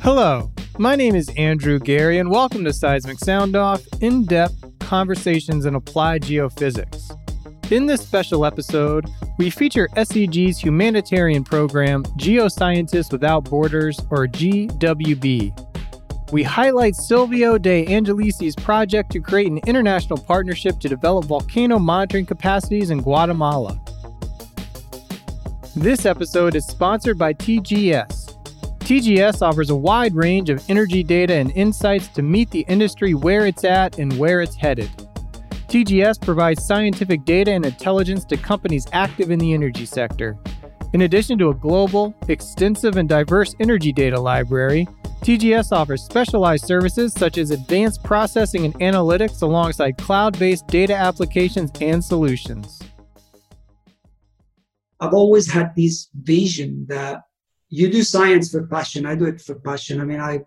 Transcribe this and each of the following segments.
Hello, my name is Andrew Geary, and welcome to Seismic Sound Off in depth conversations in applied geophysics. In this special episode, we feature SEG's humanitarian program, Geoscientists Without Borders, or GWB. We highlight Silvio De Angelis's project to create an international partnership to develop volcano monitoring capacities in Guatemala. This episode is sponsored by TGS. TGS offers a wide range of energy data and insights to meet the industry where it's at and where it's headed. TGS provides scientific data and intelligence to companies active in the energy sector. In addition to a global, extensive, and diverse energy data library, TGS offers specialized services such as advanced processing and analytics alongside cloud based data applications and solutions. I've always had this vision that you do science for passion. I do it for passion. I mean, I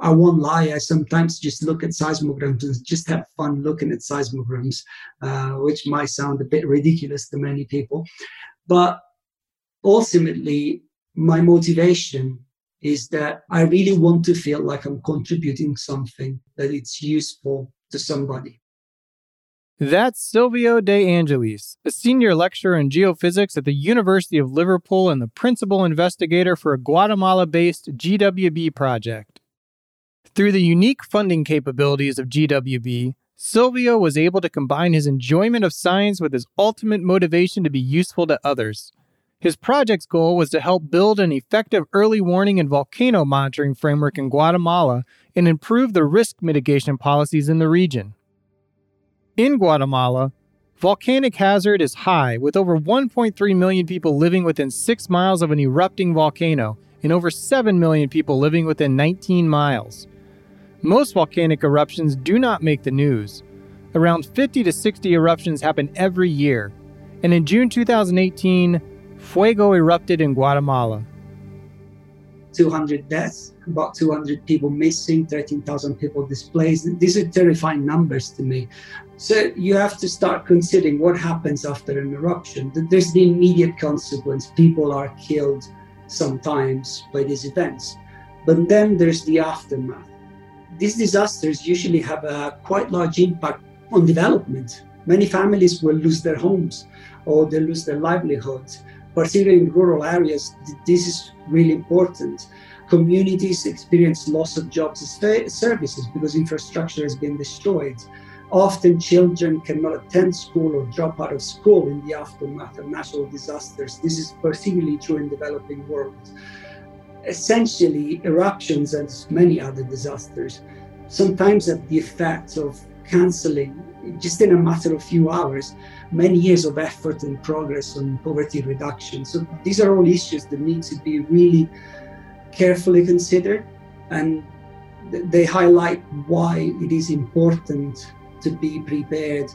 I won't lie. I sometimes just look at seismograms and just have fun looking at seismograms, uh, which might sound a bit ridiculous to many people. But ultimately, my motivation is that I really want to feel like I'm contributing something that it's useful to somebody. That's Silvio De Angelis, a senior lecturer in geophysics at the University of Liverpool and the principal investigator for a Guatemala based GWB project. Through the unique funding capabilities of GWB, Silvio was able to combine his enjoyment of science with his ultimate motivation to be useful to others. His project's goal was to help build an effective early warning and volcano monitoring framework in Guatemala and improve the risk mitigation policies in the region. In Guatemala, volcanic hazard is high, with over 1.3 million people living within 6 miles of an erupting volcano and over 7 million people living within 19 miles. Most volcanic eruptions do not make the news. Around 50 to 60 eruptions happen every year, and in June 2018, Fuego erupted in Guatemala. 200 deaths, about 200 people missing, 13,000 people displaced. These are terrifying numbers to me. So you have to start considering what happens after an eruption. There's the immediate consequence. People are killed sometimes by these events. But then there's the aftermath. These disasters usually have a quite large impact on development. Many families will lose their homes or they lose their livelihoods particularly in rural areas, this is really important. Communities experience loss of jobs and services because infrastructure has been destroyed. Often children cannot attend school or drop out of school in the aftermath of natural disasters. This is particularly true in developing worlds. Essentially, eruptions and many other disasters sometimes have the effects of canceling just in a matter of few hours many years of effort and progress on poverty reduction. So these are all issues that need to be really carefully considered and they highlight why it is important to be prepared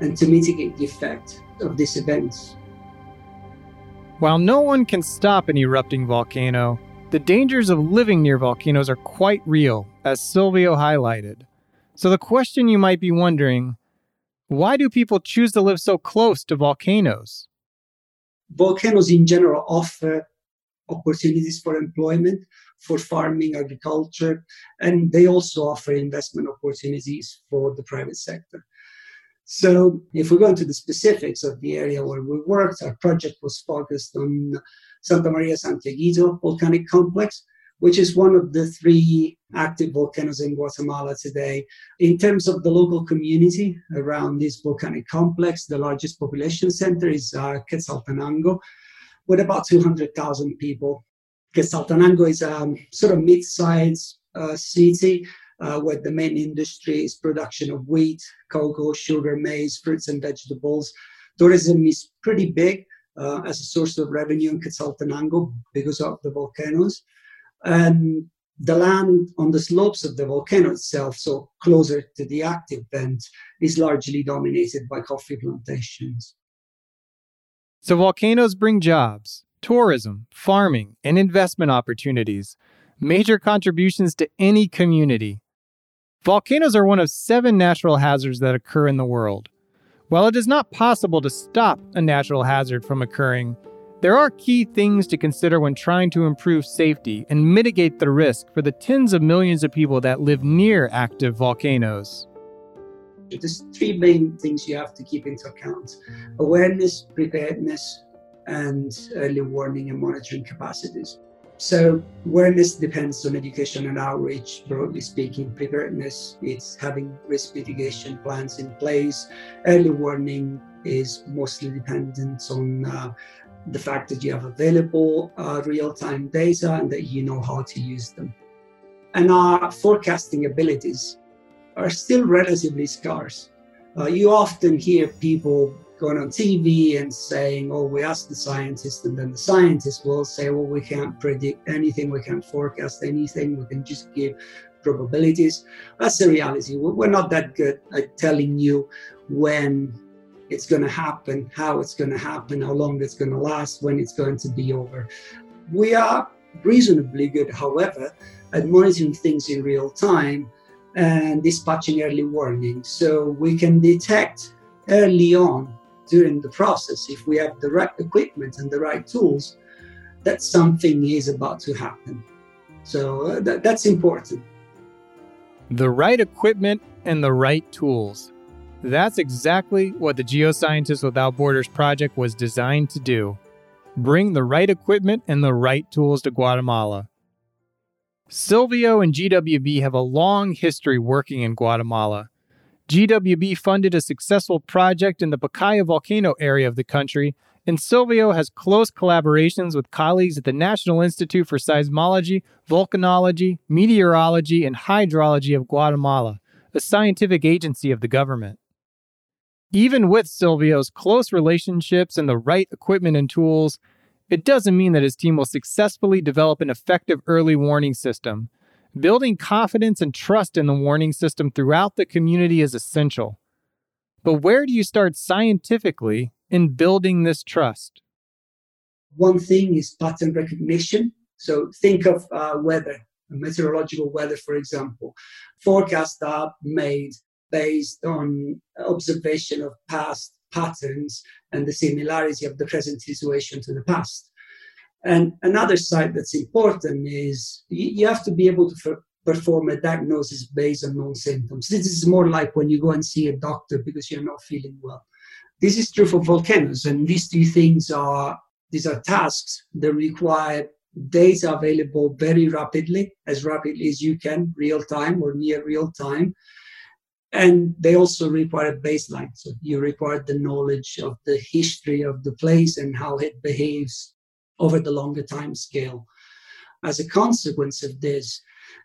and to mitigate the effect of these events. While no one can stop an erupting volcano, the dangers of living near volcanoes are quite real, as Silvio highlighted. So the question you might be wondering why do people choose to live so close to volcanoes? Volcanoes in general offer opportunities for employment, for farming, agriculture, and they also offer investment opportunities for the private sector. So, if we go into the specifics of the area where we worked, our project was focused on Santa Maria Santiaguito volcanic complex, which is one of the three active volcanoes in Guatemala today. In terms of the local community around this volcanic complex, the largest population center is uh, Quetzaltenango, with about 200,000 people. Quetzaltenango is a sort of mid-sized uh, city uh, where the main industry is production of wheat, cocoa, sugar, maize, fruits and vegetables. Tourism is pretty big uh, as a source of revenue in Quetzaltenango because of the volcanoes. And the land on the slopes of the volcano itself, so closer to the active vent, is largely dominated by coffee plantations. So, volcanoes bring jobs, tourism, farming, and investment opportunities, major contributions to any community. Volcanoes are one of seven natural hazards that occur in the world. While it is not possible to stop a natural hazard from occurring, there are key things to consider when trying to improve safety and mitigate the risk for the tens of millions of people that live near active volcanoes. There's three main things you have to keep into account awareness, preparedness, and early warning and monitoring capacities. So awareness depends on education and outreach, broadly speaking. Preparedness, it's having risk mitigation plans in place. Early warning is mostly dependent on uh, the fact that you have available uh, real-time data and that you know how to use them. And our forecasting abilities are still relatively scarce. Uh, you often hear people going on TV and saying, oh, we asked the scientists, and then the scientists will say, well, we can't predict anything, we can't forecast anything, we can just give probabilities. That's the reality. We're not that good at telling you when it's going to happen, how it's going to happen, how long it's going to last, when it's going to be over. We are reasonably good, however, at monitoring things in real time and dispatching early warnings. So we can detect early on during the process, if we have the right equipment and the right tools, that something is about to happen. So uh, th- that's important. The right equipment and the right tools. That's exactly what the Geoscientists Without Borders project was designed to do bring the right equipment and the right tools to Guatemala. Silvio and GWB have a long history working in Guatemala. GWB funded a successful project in the Pacaya volcano area of the country, and Silvio has close collaborations with colleagues at the National Institute for Seismology, Volcanology, Meteorology, and Hydrology of Guatemala, a scientific agency of the government. Even with Silvio's close relationships and the right equipment and tools, it doesn't mean that his team will successfully develop an effective early warning system Building confidence and trust in the warning system throughout the community is essential. But where do you start scientifically in building this trust? One thing is pattern recognition. So think of uh, weather, meteorological weather, for example. Forecasts are made based on observation of past patterns and the similarity of the present situation to the past. And another side that's important is you have to be able to perform a diagnosis based on known symptoms. This is more like when you go and see a doctor because you're not feeling well. This is true for volcanoes, and these two things are these are tasks that require data available very rapidly, as rapidly as you can, real time or near real time. And they also require a baseline. So you require the knowledge of the history of the place and how it behaves over the longer time scale. As a consequence of this,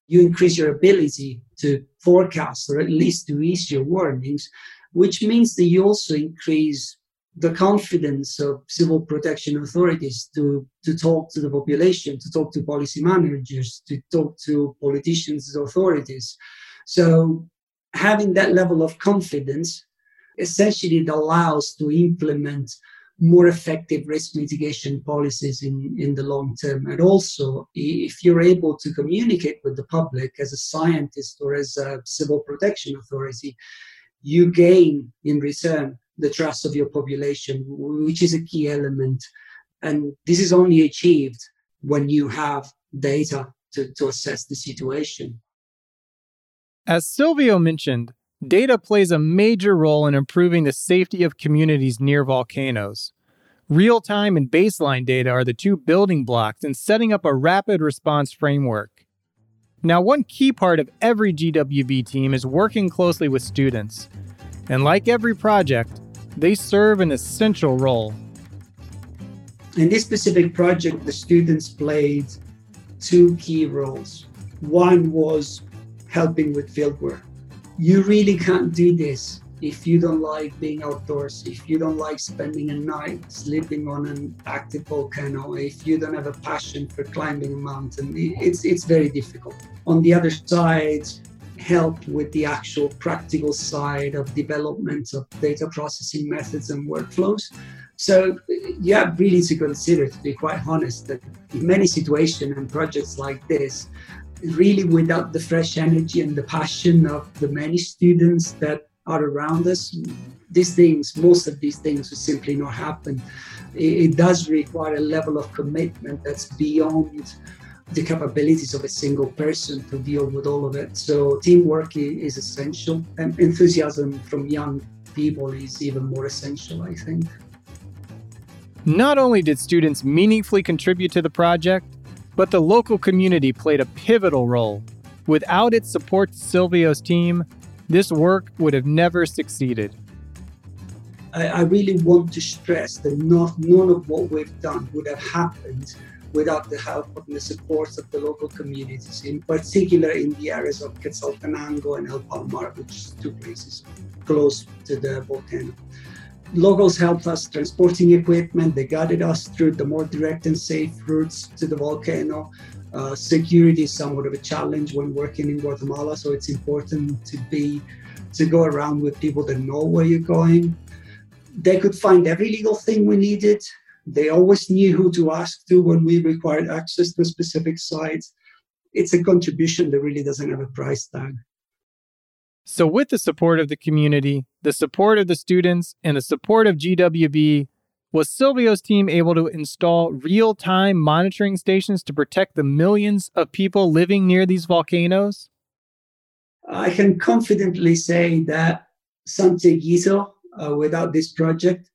you increase your ability to forecast or at least to issue warnings, which means that you also increase the confidence of civil protection authorities to, to talk to the population, to talk to policy managers, to talk to politicians, authorities. So having that level of confidence essentially it allows to implement more effective risk mitigation policies in, in the long term. And also, if you're able to communicate with the public as a scientist or as a civil protection authority, you gain in return the trust of your population, which is a key element. And this is only achieved when you have data to, to assess the situation. As Silvio mentioned, Data plays a major role in improving the safety of communities near volcanoes. Real time and baseline data are the two building blocks in setting up a rapid response framework. Now, one key part of every GWB team is working closely with students. And like every project, they serve an essential role. In this specific project, the students played two key roles. One was helping with fieldwork you really can't do this if you don't like being outdoors, if you don't like spending a night sleeping on an active volcano, if you don't have a passion for climbing a mountain, it's it's very difficult. On the other side, help with the actual practical side of development of data processing methods and workflows. So you have really to consider, to be quite honest, that in many situations and projects like this, really without the fresh energy and the passion of the many students that are around us, these things, most of these things, would simply not happen. It, it does require a level of commitment that's beyond the capabilities of a single person to deal with all of it. So teamwork is essential, and enthusiasm from young people is even more essential, I think. Not only did students meaningfully contribute to the project, but the local community played a pivotal role. Without its support to Silvio's team, this work would have never succeeded. I, I really want to stress that not, none of what we've done would have happened without the help and the support of the local communities, in particular in the areas of Quetzaltenango and El Palmar, which is two places close to the volcano. Locals helped us transporting equipment. They guided us through the more direct and safe routes to the volcano. Uh, security is somewhat of a challenge when working in Guatemala, so it's important to be to go around with people that know where you're going. They could find every legal thing we needed. They always knew who to ask to when we required access to specific sites. It's a contribution that really doesn't have a price tag. So, with the support of the community, the support of the students, and the support of GWB, was Silvio's team able to install real time monitoring stations to protect the millions of people living near these volcanoes? I can confidently say that Santiaguito, uh, without this project,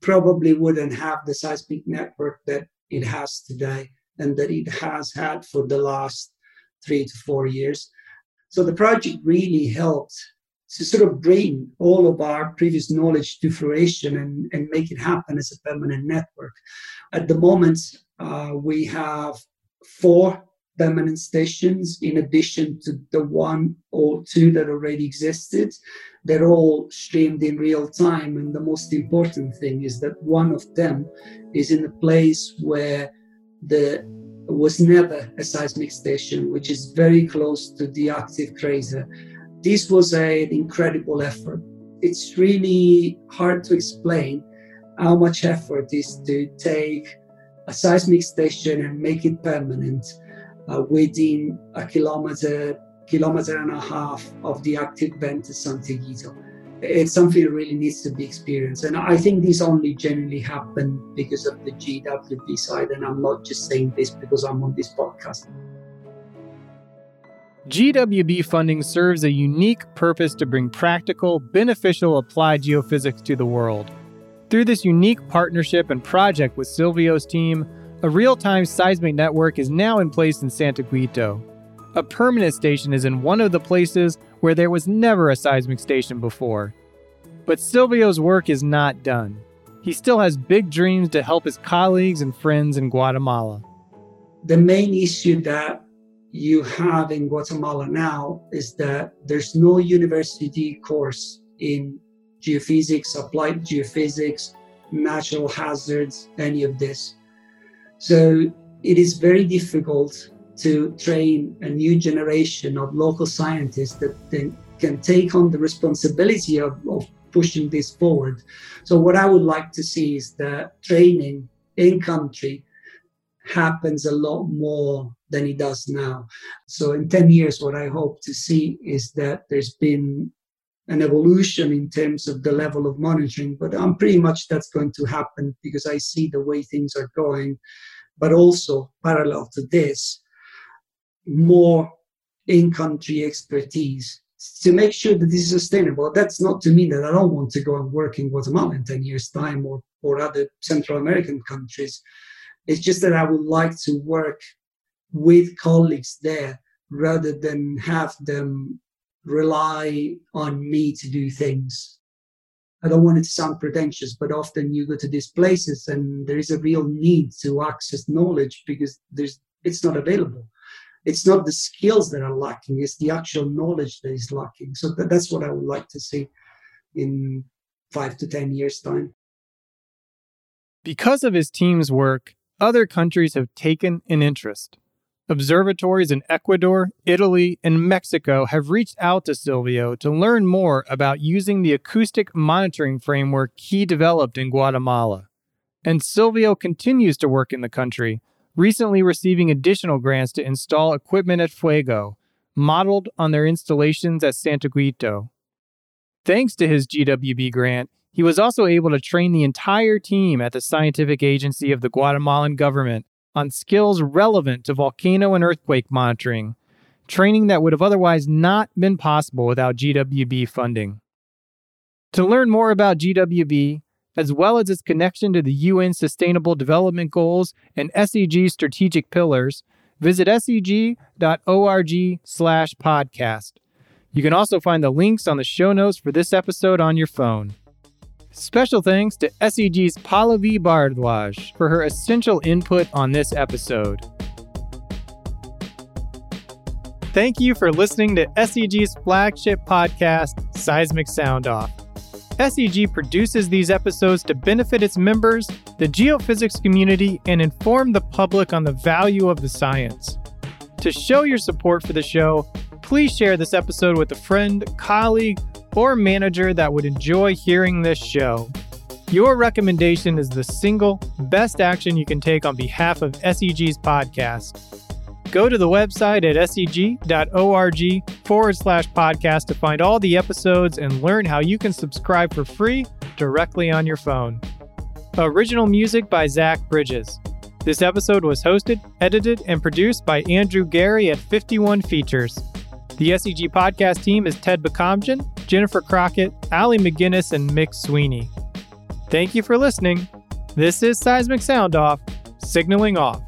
probably wouldn't have the seismic network that it has today and that it has had for the last three to four years. So the project really helped to sort of bring all of our previous knowledge to fruition and, and make it happen as a permanent network. At the moment, uh, we have four permanent stations in addition to the one or two that already existed. They're all streamed in real time. And the most important thing is that one of them is in a place where the was never a seismic station, which is very close to the active crater. This was a, an incredible effort. It's really hard to explain how much effort is to take a seismic station and make it permanent uh, within a kilometer, kilometer and a half of the active vent at Santiaguito. It's something that really needs to be experienced. And I think this only generally happened because of the GWB side. And I'm not just saying this because I'm on this podcast. GWB funding serves a unique purpose to bring practical, beneficial applied geophysics to the world. Through this unique partnership and project with Silvio's team, a real time seismic network is now in place in Santiaguito. A permanent station is in one of the places where there was never a seismic station before. But Silvio's work is not done. He still has big dreams to help his colleagues and friends in Guatemala. The main issue that you have in Guatemala now is that there's no university course in geophysics, applied geophysics, natural hazards, any of this. So it is very difficult to train a new generation of local scientists that then can take on the responsibility of, of pushing this forward. So what I would like to see is that training in country happens a lot more than it does now. So in 10 years, what I hope to see is that there's been an evolution in terms of the level of monitoring, but I'm pretty much that's going to happen because I see the way things are going. But also, parallel to this, more in country expertise to make sure that this is sustainable. That's not to mean that I don't want to go and work in Guatemala in 10 years' time or, or other Central American countries. It's just that I would like to work with colleagues there rather than have them rely on me to do things. I don't want it to sound pretentious, but often you go to these places and there is a real need to access knowledge because there's it's not available. It's not the skills that are lacking; it's the actual knowledge that is lacking. So that, that's what I would like to see in five to ten years' time. Because of his team's work, other countries have taken an interest. Observatories in Ecuador, Italy, and Mexico have reached out to Silvio to learn more about using the acoustic monitoring framework he developed in Guatemala. And Silvio continues to work in the country, recently receiving additional grants to install equipment at Fuego, modeled on their installations at Santiaguito. Thanks to his GWB grant, he was also able to train the entire team at the scientific agency of the Guatemalan government on skills relevant to volcano and earthquake monitoring, training that would have otherwise not been possible without GWB funding. To learn more about GWB, as well as its connection to the UN Sustainable Development Goals and SEG strategic pillars, visit seg.org/podcast. You can also find the links on the show notes for this episode on your phone. Special thanks to SEG's Pallavi Bhardwaj for her essential input on this episode. Thank you for listening to SEG's flagship podcast, Seismic Sound Off. SEG produces these episodes to benefit its members, the geophysics community, and inform the public on the value of the science. To show your support for the show, please share this episode with a friend, colleague, or manager that would enjoy hearing this show. Your recommendation is the single best action you can take on behalf of SEG's podcast. Go to the website at seg.org forward slash podcast to find all the episodes and learn how you can subscribe for free directly on your phone. Original music by Zach Bridges. This episode was hosted, edited, and produced by Andrew Geary at 51 Features. The SEG podcast team is Ted Bakamjian, Jennifer Crockett, Ali McGinnis, and Mick Sweeney. Thank you for listening. This is Seismic Sound Off, signaling off.